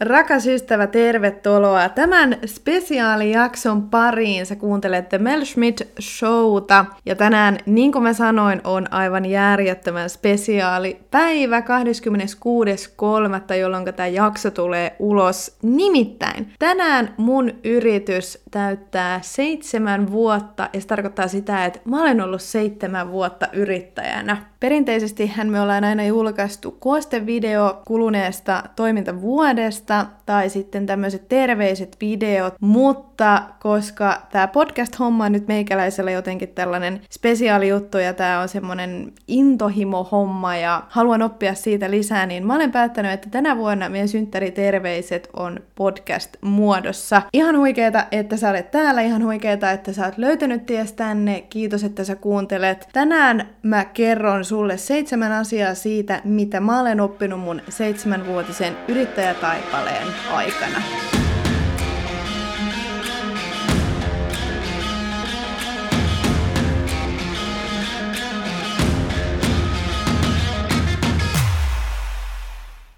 Rakas ystävä, tervetuloa tämän spesiaalijakson pariin. Sä kuuntelette Mel Schmidt Showta. Ja tänään, niin kuin mä sanoin, on aivan järjettömän spesiaali päivä 26.3., jolloin tämä jakso tulee ulos. Nimittäin tänään mun yritys täyttää seitsemän vuotta, ja se tarkoittaa sitä, että mä olen ollut seitsemän vuotta yrittäjänä. Perinteisesti me ollaan aina julkaistu koostevideo kuluneesta toimintavuodesta tai sitten tämmöiset terveiset videot, mutta koska tämä podcast-homma on nyt meikäläisellä jotenkin tällainen spesiaali juttu ja tämä on semmonen intohimo-homma ja haluan oppia siitä lisää, niin mä olen päättänyt, että tänä vuonna meidän synttäriterveiset on podcast-muodossa. Ihan huikeeta, että sä olet täällä, ihan huikeeta, että sä oot löytänyt ties tänne, kiitos, että sä kuuntelet. Tänään mä kerron sulle seitsemän asiaa siitä, mitä mä olen oppinut mun seitsemänvuotisen yrittäjätaipaleen aikana.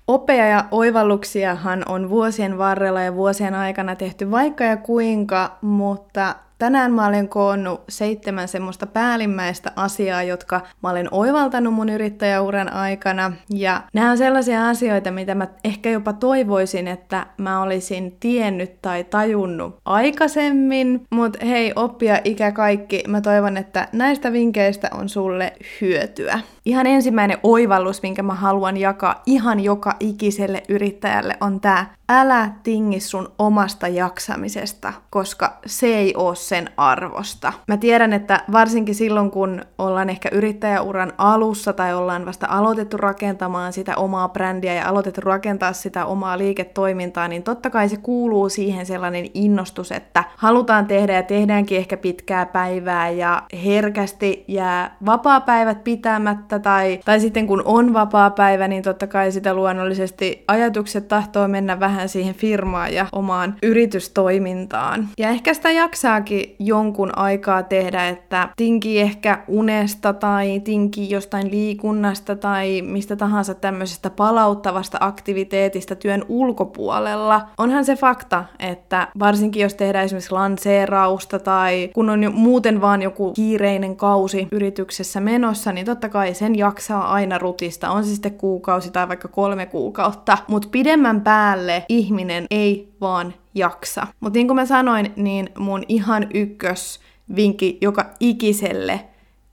Oppeja ja oivalluksiahan on vuosien varrella ja vuosien aikana tehty vaikka ja kuinka, mutta Tänään mä olen koonnut seitsemän semmoista päällimmäistä asiaa, jotka mä olen oivaltanut mun yrittäjäuran aikana. Ja nämä on sellaisia asioita, mitä mä ehkä jopa toivoisin, että mä olisin tiennyt tai tajunnut aikaisemmin. Mutta hei, oppia ikä kaikki. Mä toivon, että näistä vinkkeistä on sulle hyötyä. Ihan ensimmäinen oivallus, minkä mä haluan jakaa ihan joka ikiselle yrittäjälle, on tää älä tingi sun omasta jaksamisesta, koska se ei oo sen arvosta. Mä tiedän, että varsinkin silloin, kun ollaan ehkä yrittäjäuran alussa tai ollaan vasta aloitettu rakentamaan sitä omaa brändiä ja aloitettu rakentaa sitä omaa liiketoimintaa, niin totta kai se kuuluu siihen sellainen innostus, että halutaan tehdä ja tehdäänkin ehkä pitkää päivää ja herkästi jää vapaa-päivät pitämättä tai, tai sitten kun on vapaa-päivä, niin totta kai sitä luonnollisesti ajatukset tahtoo mennä vähän vähän siihen firmaan ja omaan yritystoimintaan. Ja ehkä sitä jaksaakin jonkun aikaa tehdä, että tinki ehkä unesta tai tinki jostain liikunnasta tai mistä tahansa tämmöisestä palauttavasta aktiviteetista työn ulkopuolella. Onhan se fakta, että varsinkin jos tehdään esimerkiksi lanseerausta tai kun on jo muuten vaan joku kiireinen kausi yrityksessä menossa, niin totta kai sen jaksaa aina rutista, on se sitten kuukausi tai vaikka kolme kuukautta. Mutta pidemmän päälle ihminen ei vaan jaksa. Mutta niin kuin mä sanoin, niin mun ihan ykkös vinkki joka ikiselle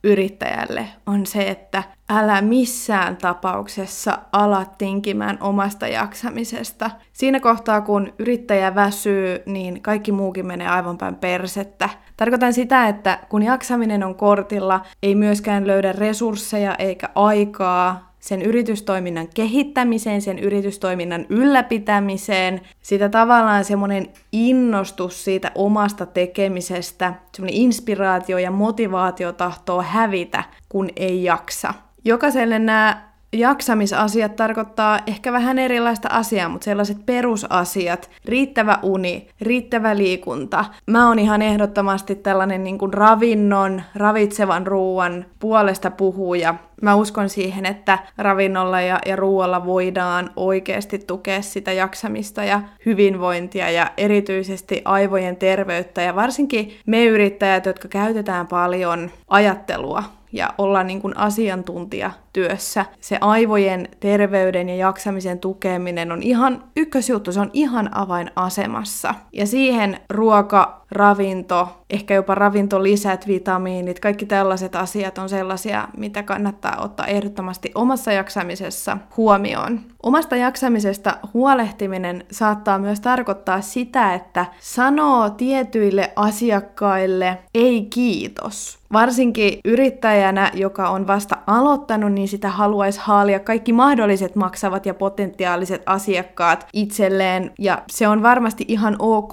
yrittäjälle on se, että älä missään tapauksessa ala tinkimään omasta jaksamisesta. Siinä kohtaa, kun yrittäjä väsyy, niin kaikki muukin menee aivan päin persettä. Tarkoitan sitä, että kun jaksaminen on kortilla, ei myöskään löydä resursseja eikä aikaa sen yritystoiminnan kehittämiseen, sen yritystoiminnan ylläpitämiseen, sitä tavallaan semmoinen innostus siitä omasta tekemisestä, semmoinen inspiraatio ja motivaatio tahtoo hävitä, kun ei jaksa. Jokaiselle nämä jaksamisasiat tarkoittaa ehkä vähän erilaista asiaa, mutta sellaiset perusasiat, riittävä uni, riittävä liikunta. Mä oon ihan ehdottomasti tällainen niin kuin ravinnon, ravitsevan ruoan puolesta puhuja. Mä uskon siihen, että ravinnolla ja, ja ruoalla voidaan oikeasti tukea sitä jaksamista ja hyvinvointia ja erityisesti aivojen terveyttä ja varsinkin me yrittäjät, jotka käytetään paljon ajattelua ja olla niin kuin asiantuntija työssä. Se aivojen terveyden ja jaksamisen tukeminen on ihan ykkösjuttu, se on ihan avainasemassa. Ja siihen ruoka, ravinto, ehkä jopa ravintolisät, vitamiinit, kaikki tällaiset asiat on sellaisia, mitä kannattaa ottaa ehdottomasti omassa jaksamisessa huomioon. Omasta jaksamisesta huolehtiminen saattaa myös tarkoittaa sitä, että sanoo tietyille asiakkaille ei kiitos. Varsinkin yrittäjänä, joka on vasta aloittanut, niin sitä haluaisi haalia. Kaikki mahdolliset maksavat ja potentiaaliset asiakkaat itselleen, ja se on varmasti ihan ok,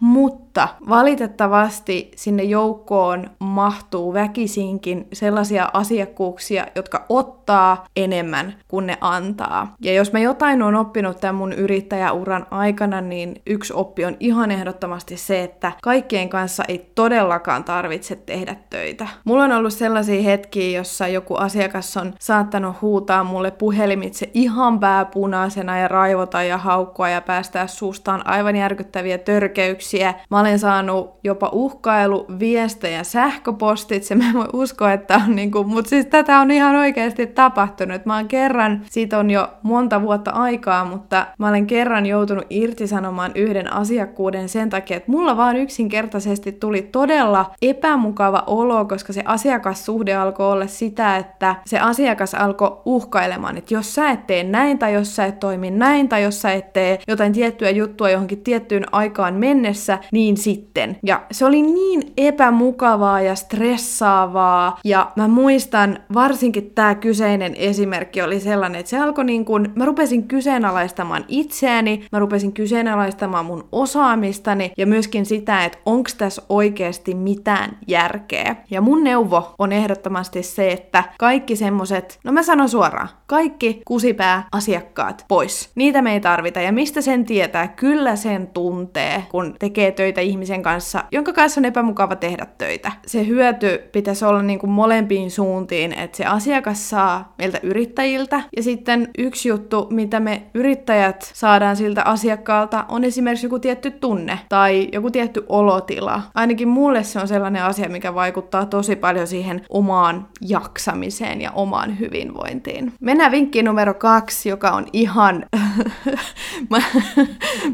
mutta Mutta valitettavasti sinne joukkoon mahtuu väkisinkin sellaisia asiakkuuksia, jotka ottaa enemmän kuin ne antaa. Ja jos mä jotain on oppinut tämän mun yrittäjäuran aikana, niin yksi oppi on ihan ehdottomasti se, että kaikkien kanssa ei todellakaan tarvitse tehdä töitä. Mulla on ollut sellaisia hetkiä, jossa joku asiakas on saattanut huutaa mulle puhelimitse ihan pääpunaisena ja raivota ja haukkua ja päästää suustaan aivan järkyttäviä törkeyksiä. Mä olen saanut jopa uhkailu, viestejä, sähköpostitse. Mä en voi uskoa, että on niinku, mutta siis tätä on ihan oikeasti tapahtunut. Mä oon kerran, siitä on jo monta vuotta aikaa, mutta mä olen kerran joutunut irtisanomaan yhden asiakkuuden sen takia, että mulla vaan yksinkertaisesti tuli todella epämukava olo, koska se asiakassuhde alkoi olla sitä, että se asiakas alkoi uhkailemaan, että jos sä et tee näin tai jos sä et toimi näin tai jos sä et tee jotain tiettyä juttua johonkin tiettyyn aikaan mennessä, niin sitten. Ja se oli niin epämukavaa ja stressaavaa ja mä muistan varsinkin tämä kyseinen esimerkki oli sellainen, että se alkoi niin kuin, mä rupesin kyseenalaistamaan itseäni, mä rupesin kyseenalaistamaan mun osaamistani ja myöskin sitä, että onko tässä oikeasti mitään järkeä. Ja mun neuvo on ehdottomasti se, että kaikki semmoset, no mä sanon suoraan, kaikki kusipää asiakkaat pois. Niitä me ei tarvita. Ja mistä sen tietää? Kyllä sen tuntee, kun tekee töitä ihmisen kanssa, jonka kanssa on epämukava tehdä töitä. Se hyöty pitäisi olla niin kuin molempiin suuntiin, että se asiakas saa meiltä yrittäjiltä. Ja sitten yksi juttu, mitä me yrittäjät saadaan siltä asiakkaalta, on esimerkiksi joku tietty tunne tai joku tietty olotila. Ainakin mulle se on sellainen asia, mikä vaikuttaa tosi paljon siihen omaan jaksamiseen ja omaan hyvinvointiin. Mennään vinkkiin numero kaksi, joka on ihan... mä,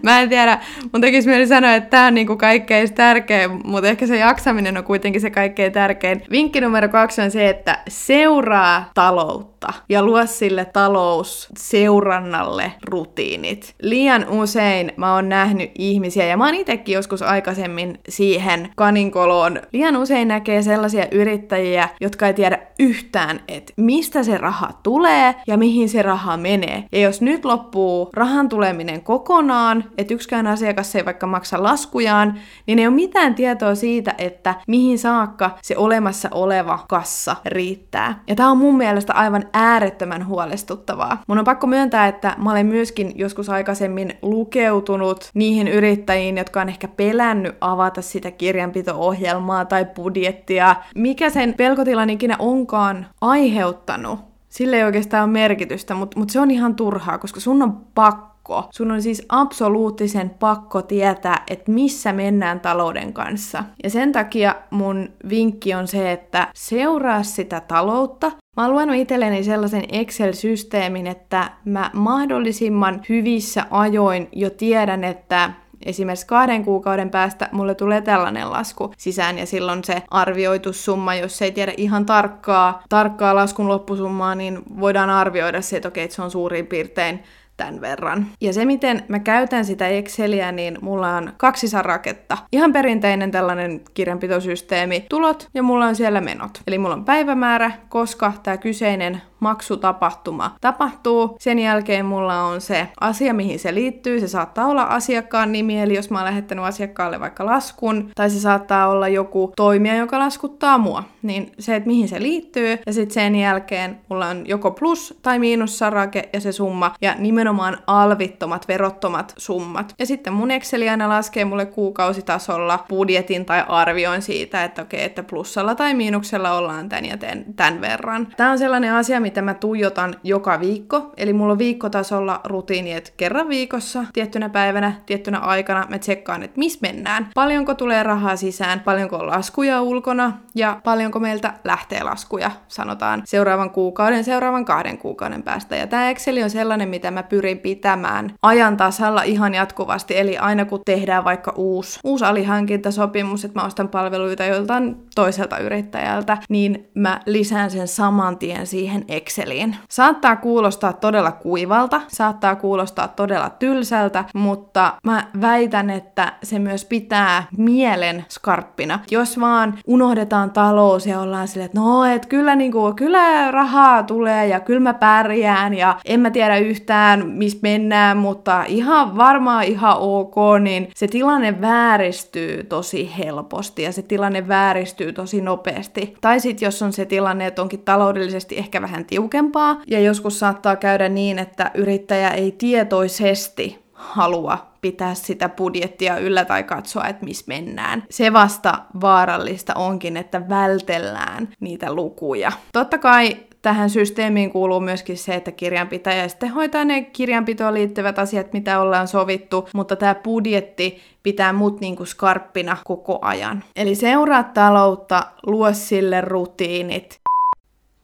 mä en tiedä, mun tekisi mieli sanoa, että tämä on niinku kaikkein tärkein, mutta ehkä se jaksaminen on kuitenkin se kaikkein tärkein. Vinkki numero kaksi on se, että seuraa taloutta ja luo sille talousseurannalle rutiinit. Liian usein mä oon nähnyt ihmisiä, ja mä oon itekin joskus aikaisemmin siihen kaninkoloon, liian usein näkee sellaisia yrittäjiä, jotka ei tiedä yhtään, että mistä se raha tulee ja mihin se raha menee. Ja jos nyt loppuu rahan tuleminen kokonaan, että yksikään asiakas ei vaikka maksa laskujaan, niin ei ole mitään tietoa siitä, että mihin saakka se olemassa oleva kassa riittää. Ja tämä on mun mielestä aivan äärettömän huolestuttavaa. Mun on pakko myöntää, että mä olen myöskin joskus aikaisemmin lukeutunut niihin yrittäjiin, jotka on ehkä pelännyt avata sitä kirjanpito-ohjelmaa tai budjettia. Mikä sen pelkotilan ikinä onkaan aiheuttanut, sille ei oikeastaan ole merkitystä, mutta mut se on ihan turhaa, koska sun on pakko Sun on siis absoluuttisen pakko tietää, että missä mennään talouden kanssa. Ja sen takia mun vinkki on se, että seuraa sitä taloutta. Mä oon luonut itselleni sellaisen Excel-systeemin, että mä mahdollisimman hyvissä ajoin jo tiedän, että esimerkiksi kahden kuukauden päästä mulle tulee tällainen lasku sisään ja silloin se arvioitu summa, jos ei tiedä ihan tarkkaa, tarkkaa laskun loppusummaa, niin voidaan arvioida se, että okei, että se on suurin piirtein tämän verran. Ja se, miten mä käytän sitä Exceliä, niin mulla on kaksi saraketta. Ihan perinteinen tällainen kirjanpitosysteemi, tulot ja mulla on siellä menot. Eli mulla on päivämäärä, koska tämä kyseinen maksutapahtuma tapahtuu. Sen jälkeen mulla on se asia, mihin se liittyy. Se saattaa olla asiakkaan nimi, eli jos mä oon lähettänyt asiakkaalle vaikka laskun, tai se saattaa olla joku toimija, joka laskuttaa mua. Niin se, että mihin se liittyy, ja sitten sen jälkeen mulla on joko plus- tai miinussarake ja se summa, ja nimenomaan alvittomat, verottomat summat. Ja sitten mun Exceli aina laskee mulle kuukausitasolla budjetin tai arvioin siitä, että okei, että plussalla tai miinuksella ollaan tän ja tämän, tämän verran. Tämä on sellainen asia, mitä mä tuijotan joka viikko. Eli mulla on viikkotasolla rutiini, että kerran viikossa, tiettynä päivänä, tiettynä aikana mä tsekkaan, että missä mennään. Paljonko tulee rahaa sisään, paljonko on laskuja ulkona ja paljonko meiltä lähtee laskuja, sanotaan seuraavan kuukauden, seuraavan kahden kuukauden päästä. Ja tämä Excel on sellainen, mitä mä pyrin pitämään ajan tasalla ihan jatkuvasti. Eli aina kun tehdään vaikka uusi, uusi alihankintasopimus, että mä ostan palveluita joltain toiselta yrittäjältä, niin mä lisään sen saman tien siihen Exceliin. Saattaa kuulostaa todella kuivalta, saattaa kuulostaa todella tylsältä, mutta mä väitän, että se myös pitää mielen skarppina. Jos vaan unohdetaan talous ja ollaan silleen, että no, et kyllä, niinku, kyllä rahaa tulee ja kyllä mä pärjään ja en mä tiedä yhtään, missä mennään, mutta ihan varmaan ihan ok, niin se tilanne vääristyy tosi helposti ja se tilanne vääristyy tosi nopeasti. Tai sitten jos on se tilanne, että onkin taloudellisesti ehkä vähän tiukempaa ja joskus saattaa käydä niin, että yrittäjä ei tietoisesti halua pitää sitä budjettia yllä tai katsoa, että missä mennään. Se vasta vaarallista onkin, että vältellään niitä lukuja. Totta kai tähän systeemiin kuuluu myöskin se, että kirjanpitäjä sitten hoitaa ne kirjanpitoon liittyvät asiat, mitä ollaan sovittu, mutta tämä budjetti pitää mut niinku skarppina koko ajan. Eli seuraa taloutta, luo sille rutiinit,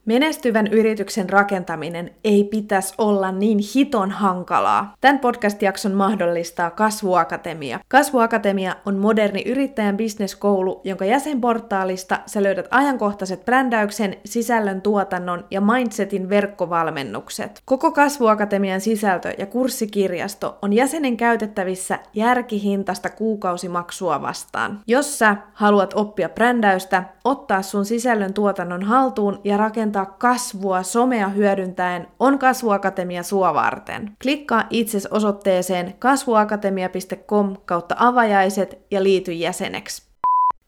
Menestyvän yrityksen rakentaminen ei pitäisi olla niin hiton hankalaa. Tämän podcast-jakson mahdollistaa Kasvuakatemia. Kasvuakatemia on moderni yrittäjän bisneskoulu, jonka jäsenportaalista sä löydät ajankohtaiset brändäyksen, sisällön tuotannon ja mindsetin verkkovalmennukset. Koko Kasvuakatemian sisältö ja kurssikirjasto on jäsenen käytettävissä järkihintasta kuukausimaksua vastaan. Jos sä haluat oppia brändäystä, ottaa sun sisällön tuotannon haltuun ja rakentaa rakentaa kasvua somea hyödyntäen on Kasvuakatemia sua varten. Klikkaa itses osoitteeseen kasvuakatemia.com kautta avajaiset ja liity jäseneksi.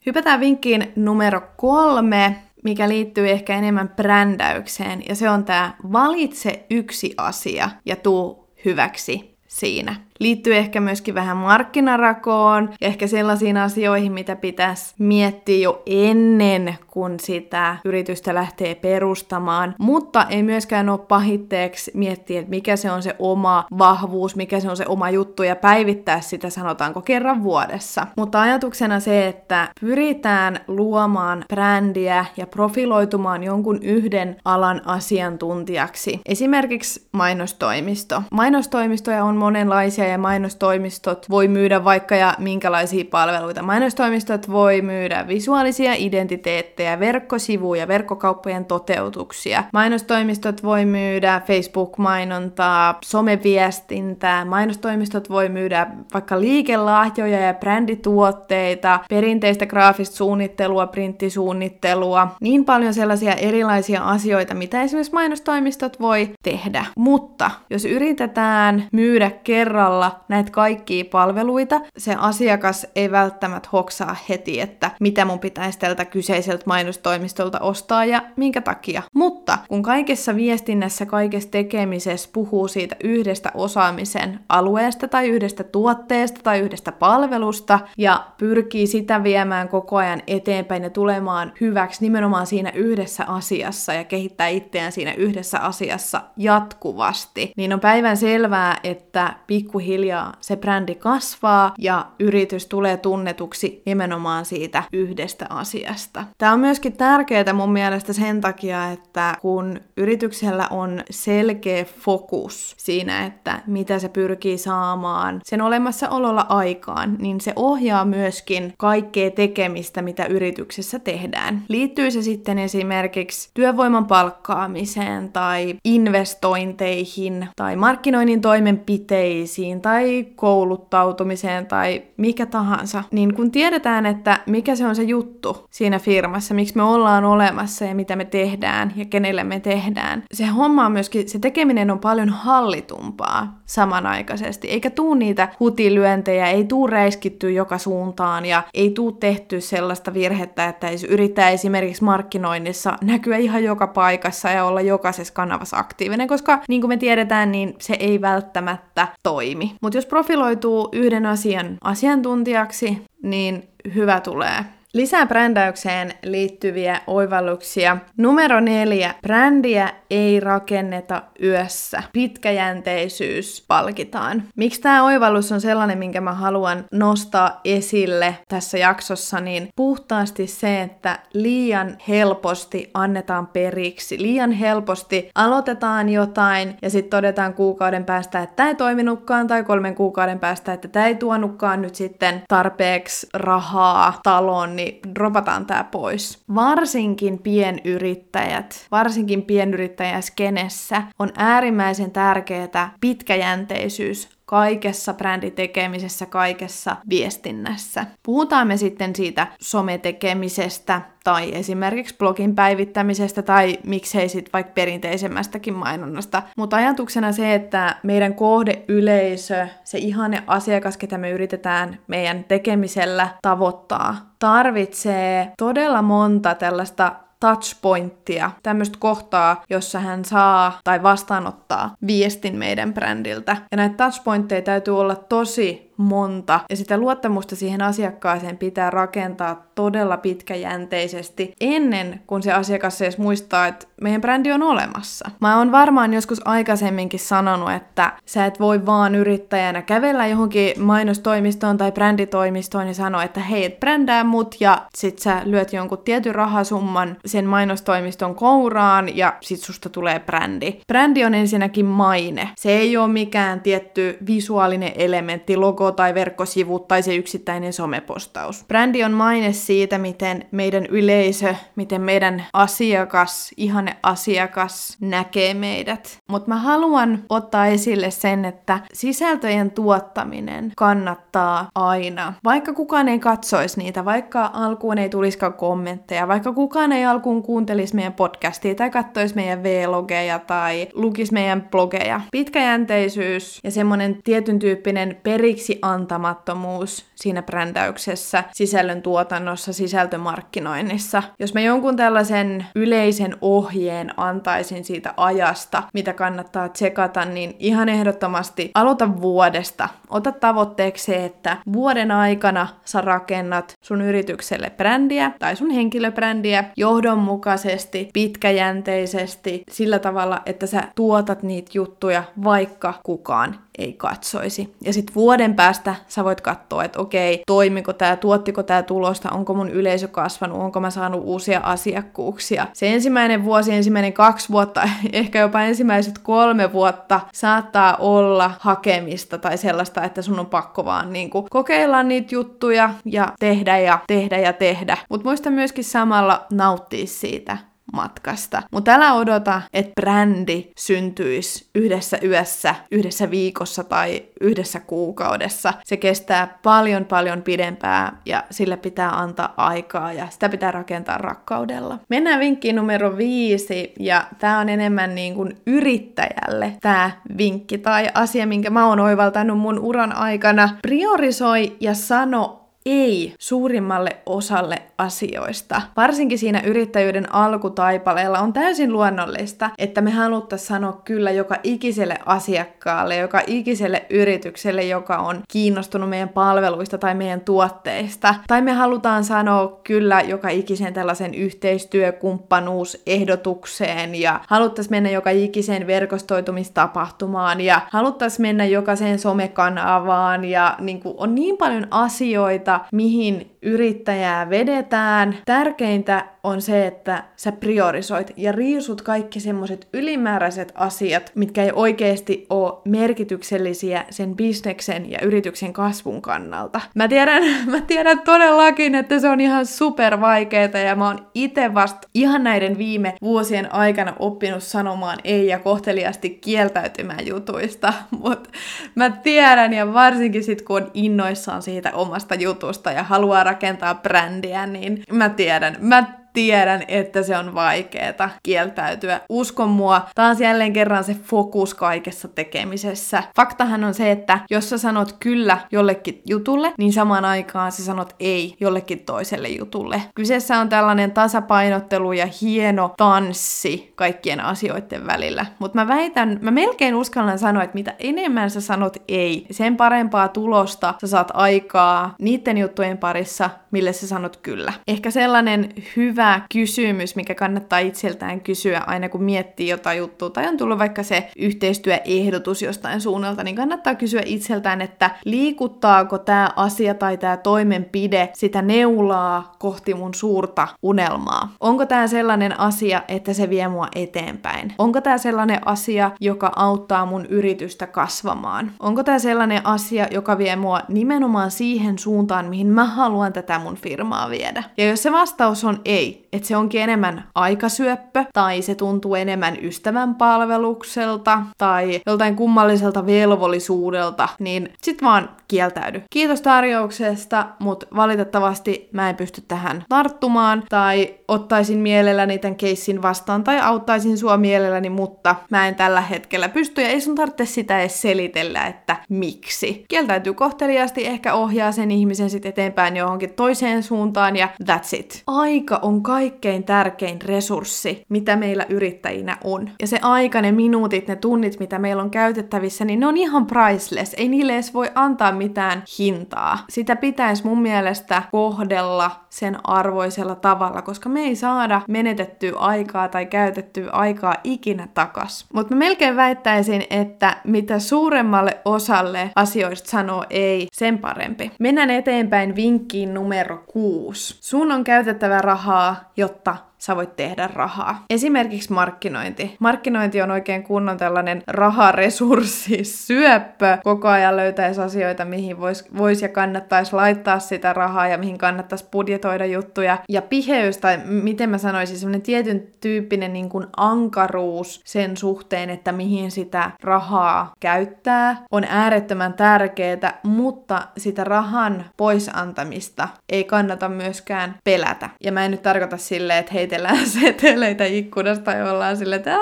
Hypätään vinkkiin numero kolme, mikä liittyy ehkä enemmän brändäykseen, ja se on tämä valitse yksi asia ja tuu hyväksi siinä liittyy ehkä myöskin vähän markkinarakoon ehkä sellaisiin asioihin, mitä pitäisi miettiä jo ennen kuin sitä yritystä lähtee perustamaan, mutta ei myöskään ole pahitteeksi miettiä, että mikä se on se oma vahvuus, mikä se on se oma juttu ja päivittää sitä sanotaanko kerran vuodessa. Mutta ajatuksena se, että pyritään luomaan brändiä ja profiloitumaan jonkun yhden alan asiantuntijaksi. Esimerkiksi mainostoimisto. Mainostoimistoja on monenlaisia ja mainostoimistot voi myydä vaikka ja minkälaisia palveluita. Mainostoimistot voi myydä visuaalisia identiteettejä, verkkosivuja, verkkokauppojen toteutuksia. Mainostoimistot voi myydä Facebook-mainontaa, someviestintää. Mainostoimistot voi myydä vaikka liikelahjoja ja brändituotteita, perinteistä graafista suunnittelua, printtisuunnittelua. Niin paljon sellaisia erilaisia asioita, mitä esimerkiksi mainostoimistot voi tehdä. Mutta jos yritetään myydä kerralla kerralla näitä kaikkia palveluita, se asiakas ei välttämättä hoksaa heti, että mitä mun pitäisi tältä kyseiseltä mainostoimistolta ostaa ja minkä takia. Mutta kun kaikessa viestinnässä, kaikessa tekemisessä puhuu siitä yhdestä osaamisen alueesta tai yhdestä tuotteesta tai yhdestä palvelusta ja pyrkii sitä viemään koko ajan eteenpäin ja tulemaan hyväksi nimenomaan siinä yhdessä asiassa ja kehittää itseään siinä yhdessä asiassa jatkuvasti, niin on päivän selvää, että pikkuhiljaa pikkuhiljaa se brändi kasvaa ja yritys tulee tunnetuksi nimenomaan siitä yhdestä asiasta. Tämä on myöskin tärkeää mun mielestä sen takia, että kun yrityksellä on selkeä fokus siinä, että mitä se pyrkii saamaan sen olemassaololla aikaan, niin se ohjaa myöskin kaikkea tekemistä, mitä yrityksessä tehdään. Liittyy se sitten esimerkiksi työvoiman palkkaamiseen tai investointeihin tai markkinoinnin toimenpiteisiin harrastuksiin tai kouluttautumiseen tai mikä tahansa, niin kun tiedetään, että mikä se on se juttu siinä firmassa, miksi me ollaan olemassa ja mitä me tehdään ja kenelle me tehdään, se homma on myöskin, se tekeminen on paljon hallitumpaa samanaikaisesti, eikä tuu niitä hutilyöntejä, ei tuu räiskittyä joka suuntaan ja ei tuu tehty sellaista virhettä, että yrittää esimerkiksi markkinoinnissa näkyä ihan joka paikassa ja olla jokaisessa kanavassa aktiivinen, koska niin kuin me tiedetään, niin se ei välttämättä toimi. Mutta jos profiloituu yhden asian asiantuntijaksi, niin hyvä tulee. Lisää brändäykseen liittyviä oivalluksia. Numero neljä. Brändiä ei rakenneta yössä. Pitkäjänteisyys palkitaan. Miksi tämä oivallus on sellainen, minkä mä haluan nostaa esille tässä jaksossa, niin puhtaasti se, että liian helposti annetaan periksi. Liian helposti aloitetaan jotain ja sitten todetaan kuukauden päästä, että tämä ei toiminutkaan, tai kolmen kuukauden päästä, että tämä ei tuonutkaan nyt sitten tarpeeksi rahaa talon, niin hei, dropataan tää pois. Varsinkin pienyrittäjät, varsinkin pienyrittäjäskenessä on äärimmäisen tärkeää pitkäjänteisyys, kaikessa bränditekemisessä, kaikessa viestinnässä. Puhutaan me sitten siitä sometekemisestä tai esimerkiksi blogin päivittämisestä tai miksei sitten vaikka perinteisemmästäkin mainonnasta. Mutta ajatuksena se, että meidän kohdeyleisö, se ihanne asiakas, ketä me yritetään meidän tekemisellä tavoittaa, tarvitsee todella monta tällaista touchpointtia, tämmöistä kohtaa, jossa hän saa tai vastaanottaa viestin meidän brändiltä. Ja näitä touchpointteja täytyy olla tosi monta. Ja sitä luottamusta siihen asiakkaaseen pitää rakentaa todella pitkäjänteisesti ennen kuin se asiakas edes muistaa, että meidän brändi on olemassa. Mä oon varmaan joskus aikaisemminkin sanonut, että sä et voi vaan yrittäjänä kävellä johonkin mainostoimistoon tai bränditoimistoon ja sanoa, että hei, et brändää mut ja sit sä lyöt jonkun tietyn rahasumman sen mainostoimiston kouraan ja sit susta tulee brändi. Brändi on ensinnäkin maine. Se ei ole mikään tietty visuaalinen elementti, logo tai verkkosivu tai se yksittäinen somepostaus. Brändi on maine siitä, miten meidän yleisö, miten meidän asiakas, ihanne asiakas näkee meidät. Mutta mä haluan ottaa esille sen, että sisältöjen tuottaminen kannattaa aina. Vaikka kukaan ei katsoisi niitä, vaikka alkuun ei tulisikaan kommentteja, vaikka kukaan ei alkuun kuuntelisi meidän podcastia tai katsoisi meidän vlogeja tai lukisi meidän blogeja. Pitkäjänteisyys ja semmoinen tietyn tyyppinen periksi antamattomuus siinä brändäyksessä, sisällön tuotannossa, sisältömarkkinoinnissa. Jos mä jonkun tällaisen yleisen ohjeen antaisin siitä ajasta, mitä kannattaa tsekata, niin ihan ehdottomasti aloita vuodesta. Ota tavoitteeksi se, että vuoden aikana sä rakennat sun yritykselle brändiä tai sun henkilöbrändiä johdonmukaisesti, pitkäjänteisesti, sillä tavalla, että sä tuotat niitä juttuja, vaikka kukaan ei katsoisi. Ja sitten vuoden päästä sä voit katsoa, että okei, toimiko tämä, tuottiko tämä tulosta, onko mun yleisö kasvanut, onko mä saanut uusia asiakkuuksia. Se ensimmäinen vuosi, ensimmäinen kaksi vuotta, ehkä jopa ensimmäiset kolme vuotta saattaa olla hakemista tai sellaista, että sun on pakko vaan niin kuin kokeilla niitä juttuja ja tehdä ja tehdä ja tehdä. Mutta muista myöskin samalla nauttia siitä matkasta. Mutta älä odota, että brändi syntyisi yhdessä yössä, yhdessä viikossa tai yhdessä kuukaudessa. Se kestää paljon paljon pidempää ja sille pitää antaa aikaa ja sitä pitää rakentaa rakkaudella. Mennään vinkkiin numero viisi ja tämä on enemmän niin kuin yrittäjälle tämä vinkki tai asia, minkä mä oon oivaltanut mun uran aikana. Priorisoi ja sano ei suurimmalle osalle asioista. Varsinkin siinä yrittäjyyden alkutaipaleella on täysin luonnollista, että me haluttaisiin sanoa kyllä joka ikiselle asiakkaalle, joka ikiselle yritykselle, joka on kiinnostunut meidän palveluista tai meidän tuotteista. Tai me halutaan sanoa kyllä joka ikisen tällaisen yhteistyökumppanuusehdotukseen ja haluttaisiin mennä joka ikiseen verkostoitumistapahtumaan ja haluttaisiin mennä jokaiseen somekanavaan ja niin kuin on niin paljon asioita, mihin yrittäjää vedetään. Tärkeintä on se, että sä priorisoit ja riisut kaikki semmoiset ylimääräiset asiat, mitkä ei oikeasti ole merkityksellisiä sen bisneksen ja yrityksen kasvun kannalta. Mä tiedän, mä tiedän todellakin, että se on ihan super vaikeeta ja mä oon itse vasta ihan näiden viime vuosien aikana oppinut sanomaan ei ja kohteliasti kieltäytymään jutuista, mutta mä tiedän ja varsinkin sit kun on innoissaan siitä omasta jutusta ja haluaa rakentaa brändiä, niin mä tiedän, mä tiedän, että se on vaikeeta kieltäytyä. Usko mua, taas jälleen kerran se fokus kaikessa tekemisessä. Faktahan on se, että jos sä sanot kyllä jollekin jutulle, niin samaan aikaan sä sanot ei jollekin toiselle jutulle. Kyseessä on tällainen tasapainottelu ja hieno tanssi kaikkien asioiden välillä. Mutta mä väitän, mä melkein uskallan sanoa, että mitä enemmän sä sanot ei, sen parempaa tulosta sä saat aikaa niiden juttujen parissa, mille sä sanot kyllä. Ehkä sellainen hyvä kysymys, mikä kannattaa itseltään kysyä aina kun miettii jotain juttua, tai on tullut vaikka se yhteistyöehdotus jostain suunnalta, niin kannattaa kysyä itseltään, että liikuttaako tämä asia tai tämä toimenpide sitä neulaa kohti mun suurta unelmaa? Onko tämä sellainen asia, että se vie mua eteenpäin? Onko tämä sellainen asia, joka auttaa mun yritystä kasvamaan? Onko tämä sellainen asia, joka vie mua nimenomaan siihen suuntaan, mihin mä haluan tätä mun firmaa viedä? Ja jos se vastaus on ei, että se onkin enemmän aikasyöppö, tai se tuntuu enemmän ystävän palvelukselta, tai joltain kummalliselta velvollisuudelta, niin sit vaan kieltäydy. Kiitos tarjouksesta, mutta valitettavasti mä en pysty tähän tarttumaan, tai ottaisin mielelläni tämän keissin vastaan, tai auttaisin sua mielelläni, mutta mä en tällä hetkellä pysty, ja ei sun tarvitse sitä edes selitellä, että miksi. Kieltäytyy kohteliaasti, ehkä ohjaa sen ihmisen sitten eteenpäin johonkin toiseen suuntaan, ja that's it. Aika on kaikkein tärkein resurssi, mitä meillä yrittäjinä on. Ja se aika, ne minuutit, ne tunnit, mitä meillä on käytettävissä, niin ne on ihan priceless. Ei niille edes voi antaa mitään hintaa. Sitä pitäisi mun mielestä kohdella sen arvoisella tavalla, koska me ei saada menetettyä aikaa tai käytettyä aikaa ikinä takas. Mutta mä melkein väittäisin, että mitä suuremmalle osalle asioista sanoo ei, sen parempi. Mennään eteenpäin vinkkiin numero kuusi. Sun on käytettävä rahaa, jotta sä voit tehdä rahaa. Esimerkiksi markkinointi. Markkinointi on oikein kunnon tällainen raharesurssi, syöppö. Koko ajan löytäisi asioita, mihin voisi vois ja kannattaisi laittaa sitä rahaa ja mihin kannattaisi budjetoida juttuja. Ja piheys, tai miten mä sanoisin, semmoinen tietyn tyyppinen niin kuin ankaruus sen suhteen, että mihin sitä rahaa käyttää, on äärettömän tärkeää, mutta sitä rahan poisantamista ei kannata myöskään pelätä. Ja mä en nyt tarkoita silleen, että hei, heitellään seteleitä ikkunasta ja ollaan silleen, että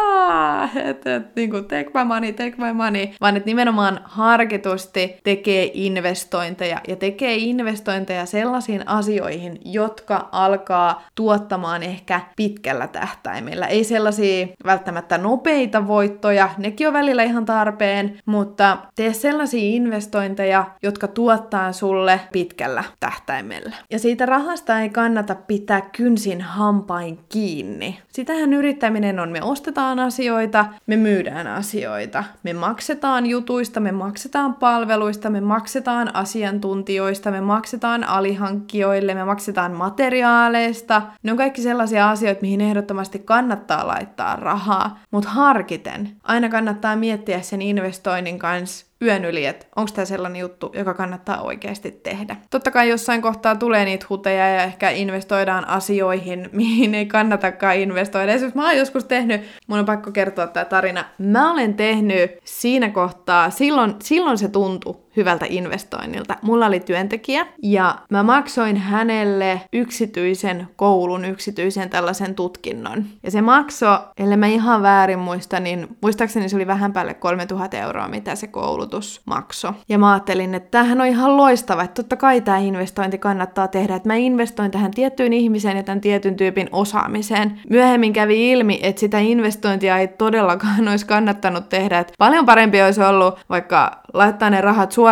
et, et, niin kuin, take my money, take my money, vaan että nimenomaan harkitusti tekee investointeja ja tekee investointeja sellaisiin asioihin, jotka alkaa tuottamaan ehkä pitkällä tähtäimellä. Ei sellaisia välttämättä nopeita voittoja, nekin on välillä ihan tarpeen, mutta tee sellaisia investointeja, jotka tuottaa sulle pitkällä tähtäimellä. Ja siitä rahasta ei kannata pitää kynsin hampain kiinni. Sitähän yrittäminen on, me ostetaan asioita, me myydään asioita, me maksetaan jutuista, me maksetaan palveluista, me maksetaan asiantuntijoista, me maksetaan alihankkijoille, me maksetaan materiaaleista. Ne on kaikki sellaisia asioita, mihin ehdottomasti kannattaa laittaa rahaa, mutta harkiten. Aina kannattaa miettiä sen investoinnin kanssa yön yli, että onko tämä sellainen juttu, joka kannattaa oikeasti tehdä. Totta kai jossain kohtaa tulee niitä huteja ja ehkä investoidaan asioihin, mihin ei kannatakaan investoida. Esimerkiksi mä oon joskus tehnyt, mun on pakko kertoa tämä tarina, mä olen tehnyt siinä kohtaa, silloin, silloin se tuntui hyvältä investoinnilta. Mulla oli työntekijä ja mä maksoin hänelle yksityisen koulun, yksityisen tällaisen tutkinnon. Ja se maksoi, ellei mä ihan väärin muista, niin muistaakseni se oli vähän päälle 3000 euroa, mitä se koulutus maksoi. Ja mä ajattelin, että tämähän on ihan loistava, että totta kai tämä investointi kannattaa tehdä, että mä investoin tähän tiettyyn ihmiseen ja tämän tietyn tyypin osaamiseen. Myöhemmin kävi ilmi, että sitä investointia ei todellakaan olisi kannattanut tehdä, että paljon parempi olisi ollut vaikka laittaa ne rahat suoraan,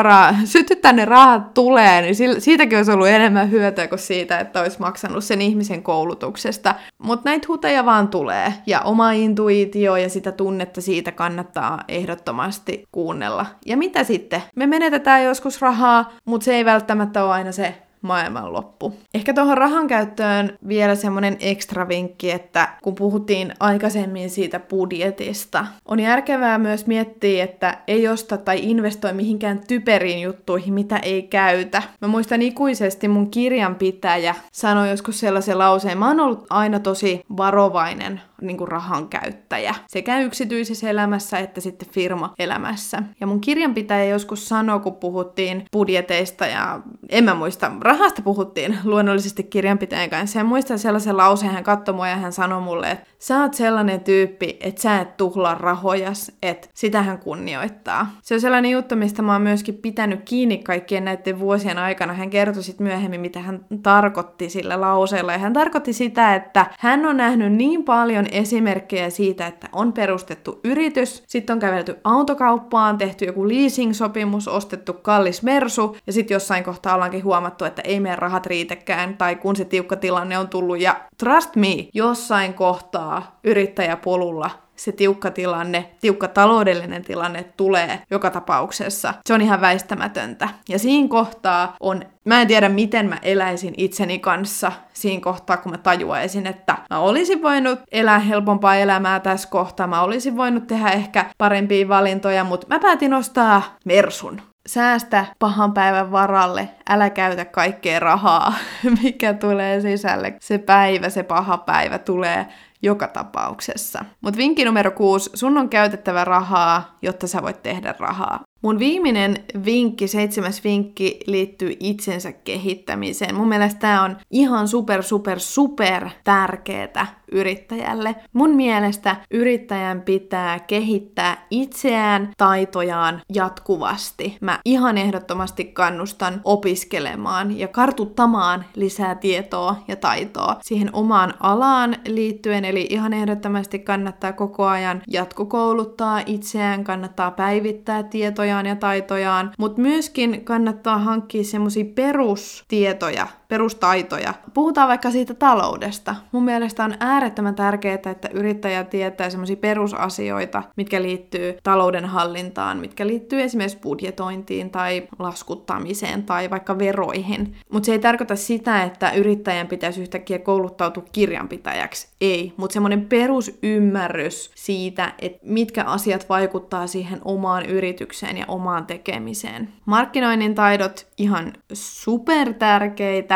sytyttää ne rahat tulee, niin siitäkin olisi ollut enemmän hyötyä kuin siitä, että olisi maksanut sen ihmisen koulutuksesta. Mutta näitä huteja vaan tulee, ja oma intuitio ja sitä tunnetta siitä kannattaa ehdottomasti kuunnella. Ja mitä sitten? Me menetetään joskus rahaa, mutta se ei välttämättä ole aina se maailmanloppu. Ehkä tuohon rahan käyttöön vielä semmoinen ekstra vinkki, että kun puhuttiin aikaisemmin siitä budjetista, on järkevää myös miettiä, että ei osta tai investoi mihinkään typeriin juttuihin, mitä ei käytä. Mä muistan ikuisesti mun kirjanpitäjä sanoi joskus sellaisen lauseen, mä oon ollut aina tosi varovainen niin kuin rahan käyttäjä sekä yksityisessä elämässä että sitten firma-elämässä. Ja mun kirjanpitäjä joskus sanoi, kun puhuttiin budjeteista ja en mä muista, rahasta puhuttiin luonnollisesti kirjanpitäjän kanssa. Ja muistan sellaisen lauseen, hän katsoi mua ja hän sanoi mulle, että sä oot sellainen tyyppi, että sä et tuhlaa rahojas, että sitä hän kunnioittaa. Se on sellainen juttu, mistä mä oon myöskin pitänyt kiinni kaikkien näiden vuosien aikana. Hän kertoi sitten myöhemmin, mitä hän tarkoitti sillä lauseella. Ja hän tarkoitti sitä, että hän on nähnyt niin paljon esimerkkejä siitä, että on perustettu yritys, sitten on kävelty autokauppaan, tehty joku leasing-sopimus, ostettu kallis mersu, ja sitten jossain kohtaa ollaankin huomattu, että ei meidän rahat riitäkään, tai kun se tiukka tilanne on tullut, ja trust me, jossain kohtaa yrittäjäpolulla se tiukka tilanne, tiukka taloudellinen tilanne tulee joka tapauksessa. Se on ihan väistämätöntä. Ja siinä kohtaa on, mä en tiedä miten mä eläisin itseni kanssa siinä kohtaa, kun mä tajuaisin, että mä olisin voinut elää helpompaa elämää tässä kohtaa, mä olisin voinut tehdä ehkä parempia valintoja, mutta mä päätin ostaa Mersun. säästä pahan päivän varalle, älä käytä kaikkea rahaa, mikä tulee sisälle. Se päivä, se paha päivä tulee joka tapauksessa. Mutta vinkki numero kuusi, sun on käytettävä rahaa, jotta sä voit tehdä rahaa. Mun viimeinen vinkki, seitsemäs vinkki, liittyy itsensä kehittämiseen. Mun mielestä tämä on ihan super, super, super tärkeetä yrittäjälle. Mun mielestä yrittäjän pitää kehittää itseään, taitojaan jatkuvasti. Mä ihan ehdottomasti kannustan opiskelemaan ja kartuttamaan lisää tietoa ja taitoa siihen omaan alaan liittyen, eli ihan ehdottomasti kannattaa koko ajan jatkokouluttaa itseään, kannattaa päivittää tietojaan ja taitojaan, mutta myöskin kannattaa hankkia semmoisia perustietoja perustaitoja. Puhutaan vaikka siitä taloudesta. Mun mielestä on äärettömän tärkeää, että yrittäjä tietää semmoisia perusasioita, mitkä liittyy talouden hallintaan, mitkä liittyy esimerkiksi budjetointiin tai laskuttamiseen tai vaikka veroihin. Mutta se ei tarkoita sitä, että yrittäjän pitäisi yhtäkkiä kouluttautua kirjanpitäjäksi. Ei, mutta semmoinen perusymmärrys siitä, että mitkä asiat vaikuttaa siihen omaan yritykseen ja omaan tekemiseen. Markkinoinnin taidot ihan super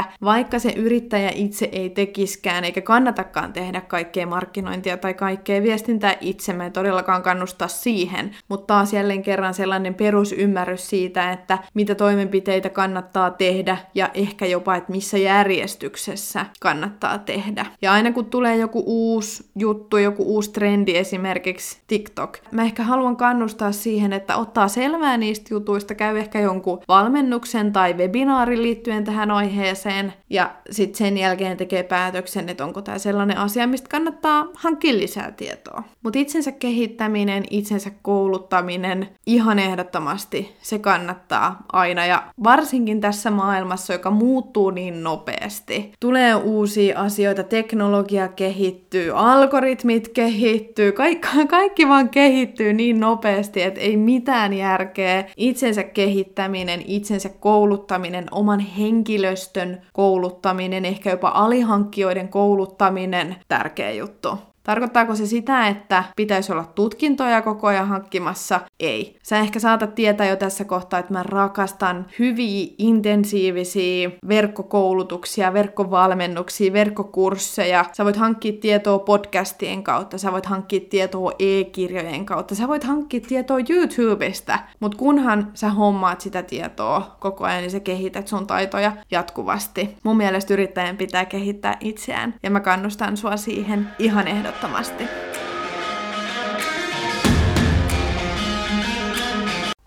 tärkeitä, vaikka se yrittäjä itse ei tekiskään eikä kannatakaan tehdä kaikkea markkinointia tai kaikkea viestintää itse, mä ei todellakaan kannustaa siihen, mutta taas jälleen kerran sellainen perusymmärrys siitä, että mitä toimenpiteitä kannattaa tehdä ja ehkä jopa, että missä järjestyksessä kannattaa tehdä. Ja aina kun tulee joku uusi juttu, joku uusi trendi, esimerkiksi TikTok, mä ehkä haluan kannustaa siihen, että ottaa selvää niistä jutuista, käy ehkä jonkun valmennuksen tai webinaarin liittyen tähän aiheeseen, eteen ja sitten sen jälkeen tekee päätöksen, että onko tämä sellainen asia, mistä kannattaa hankkia lisää tietoa. Mutta itsensä kehittäminen, itsensä kouluttaminen, ihan ehdottomasti se kannattaa aina ja varsinkin tässä maailmassa, joka muuttuu niin nopeasti. Tulee uusia asioita, teknologia kehittyy, algoritmit kehittyy, kaikki, kaikki vaan kehittyy niin nopeasti, että ei mitään järkeä. Itsensä kehittäminen, itsensä kouluttaminen, oman henkilöstön kouluttaminen, ehkä jopa alihankkijoiden kouluttaminen, tärkeä juttu. Tarkoittaako se sitä, että pitäisi olla tutkintoja koko ajan hankkimassa? Ei. Sä ehkä saatat tietää jo tässä kohtaa, että mä rakastan hyviä, intensiivisiä verkkokoulutuksia, verkkovalmennuksia, verkkokursseja. Sä voit hankkia tietoa podcastien kautta, sä voit hankkia tietoa e-kirjojen kautta, sä voit hankkia tietoa YouTubesta, mutta kunhan sä hommaat sitä tietoa koko ajan, niin sä kehität sun taitoja jatkuvasti. Mun mielestä yrittäjän pitää kehittää itseään, ja mä kannustan sua siihen ihan ehdottomasti ehdottomasti.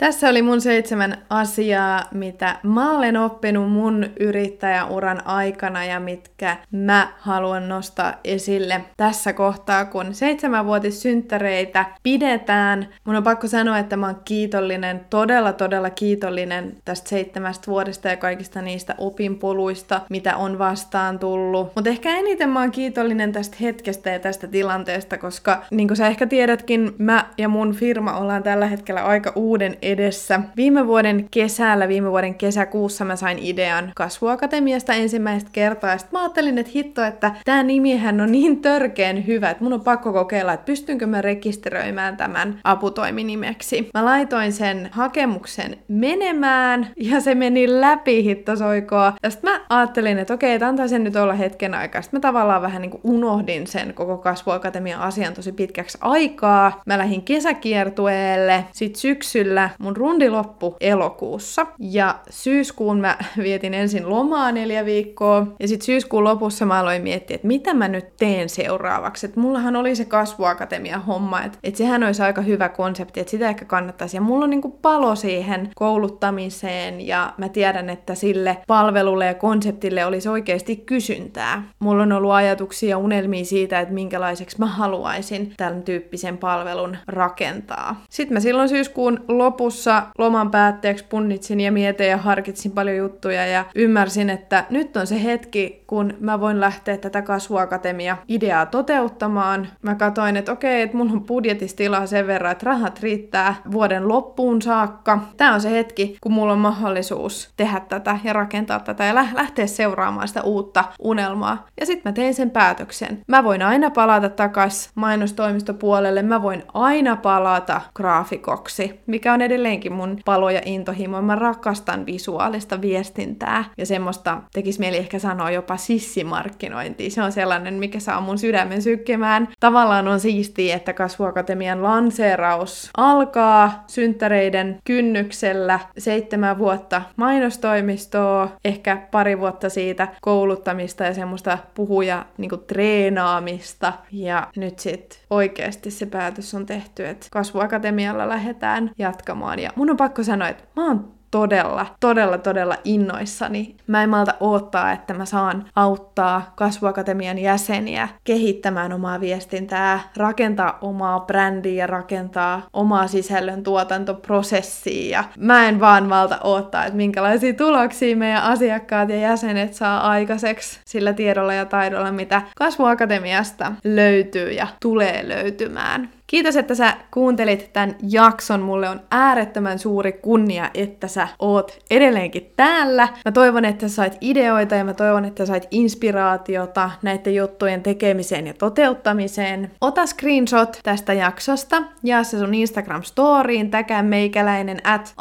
Tässä oli mun seitsemän asiaa, mitä mä olen oppinut mun yrittäjäuran aikana ja mitkä mä haluan nostaa esille tässä kohtaa, kun seitsemänvuotissynttäreitä pidetään. Mun on pakko sanoa, että mä oon kiitollinen, todella todella kiitollinen tästä seitsemästä vuodesta ja kaikista niistä opinpoluista, mitä on vastaan tullut. Mutta ehkä eniten mä oon kiitollinen tästä hetkestä ja tästä tilanteesta, koska niin kuin sä ehkä tiedätkin, mä ja mun firma ollaan tällä hetkellä aika uuden edessä. Viime vuoden kesällä, viime vuoden kesäkuussa mä sain idean kasvuakatemiasta ensimmäistä kertaa, ja mä ajattelin, että hitto, että tämä nimihän on niin törkeen hyvä, että mun on pakko kokeilla, että pystynkö mä rekisteröimään tämän aputoiminimeksi. Mä laitoin sen hakemuksen menemään, ja se meni läpi hittosoikoa. Ja sitten mä ajattelin, että okei, että antaa sen nyt olla hetken aikaa. Sitten mä tavallaan vähän niin kuin unohdin sen koko kasvuakatemian asian tosi pitkäksi aikaa. Mä lähdin kesäkiertueelle, sit syksyllä mun rundi loppu elokuussa. Ja syyskuun mä vietin ensin lomaa neljä viikkoa. Ja sitten syyskuun lopussa mä aloin miettiä, että mitä mä nyt teen seuraavaksi. Että mullahan oli se kasvuakatemia homma, että et sehän olisi aika hyvä konsepti, että sitä ehkä kannattaisi. Ja mulla on niinku palo siihen kouluttamiseen ja mä tiedän, että sille palvelulle ja konseptille olisi oikeasti kysyntää. Mulla on ollut ajatuksia ja unelmia siitä, että minkälaiseksi mä haluaisin tämän tyyppisen palvelun rakentaa. Sitten mä silloin syyskuun lopussa lopussa loman päätteeksi punnitsin ja mietin ja harkitsin paljon juttuja ja ymmärsin, että nyt on se hetki, kun mä voin lähteä tätä kasvuakatemia-ideaa toteuttamaan. Mä katsoin, että okei, että mulla on budjetissa tilaa sen verran, että rahat riittää vuoden loppuun saakka. Tää on se hetki, kun mulla on mahdollisuus tehdä tätä ja rakentaa tätä ja lähteä seuraamaan sitä uutta unelmaa. Ja sitten mä tein sen päätöksen. Mä voin aina palata takas mainostoimistopuolelle, mä voin aina palata graafikoksi, mikä on edelleenkin mun palo ja intohimo. Mä rakastan visuaalista viestintää ja semmoista tekis mieli ehkä sanoa jopa sissimarkkinointia. Se on sellainen, mikä saa mun sydämen sykkemään. Tavallaan on siistiä, että Kasvuakatemian lanseeraus alkaa synttäreiden kynnyksellä seitsemän vuotta mainostoimistoa, ehkä pari vuotta siitä kouluttamista ja semmoista puhuja niin treenaamista. Ja nyt sitten oikeasti se päätös on tehty, että Kasvuakatemialla lähdetään jatkamaan. Ja mun on pakko sanoa, että mä oon todella, todella, todella innoissani. Mä en malta odottaa, että mä saan auttaa Kasvuakatemian jäseniä kehittämään omaa viestintää, rakentaa omaa brändiä rakentaa omaa sisällön tuotantoprosessia. Mä en vaan malta odottaa, että minkälaisia tuloksia meidän asiakkaat ja jäsenet saa aikaiseksi sillä tiedolla ja taidolla, mitä Kasvuakatemiasta löytyy ja tulee löytymään. Kiitos, että sä kuuntelit tämän jakson. Mulle on äärettömän suuri kunnia, että sä oot edelleenkin täällä. Mä toivon, että sä sait ideoita ja mä toivon, että sä sait inspiraatiota näiden juttujen tekemiseen ja toteuttamiseen. Ota screenshot tästä jaksosta, ja se sun Instagram-storiin, täkää meikäläinen at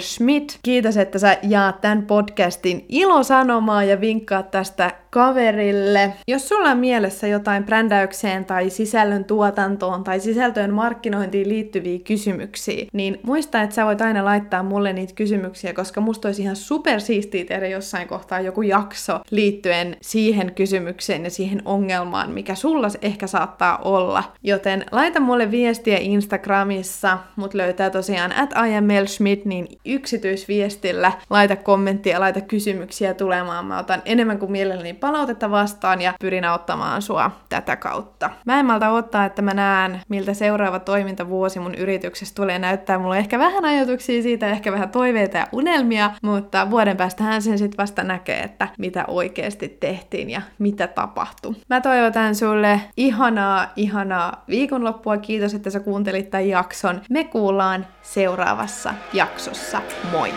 Schmidt. Kiitos, että sä jaat tämän podcastin ilosanomaa ja vinkkaat tästä kaverille. Jos sulla on mielessä jotain brändäykseen tai sisällön tuotantoon tai sisältöön markkinointiin liittyviä kysymyksiä, niin muista, että sä voit aina laittaa mulle niitä kysymyksiä, koska musta olisi ihan super siistiä tehdä jossain kohtaa joku jakso liittyen siihen kysymykseen ja siihen ongelmaan, mikä sulla ehkä saattaa olla. Joten laita mulle viestiä Instagramissa, mut löytää tosiaan at Schmidt, niin yksityisviestillä laita kommenttia, laita kysymyksiä tulemaan. Mä otan enemmän kuin mielelläni palautetta vastaan ja pyrin auttamaan sua tätä kautta. Mä en malta ottaa, että mä näen, miltä seuraava toimintavuosi mun yrityksessä tulee näyttää. Mulla on ehkä vähän ajatuksia siitä, ehkä vähän toiveita ja unelmia, mutta vuoden päästähän sen sitten vasta näkee, että mitä oikeasti tehtiin ja mitä tapahtui. Mä toivotan sulle ihanaa, ihanaa viikonloppua. Kiitos, että sä kuuntelit tämän jakson. Me kuullaan seuraavassa jaksossa. Moi!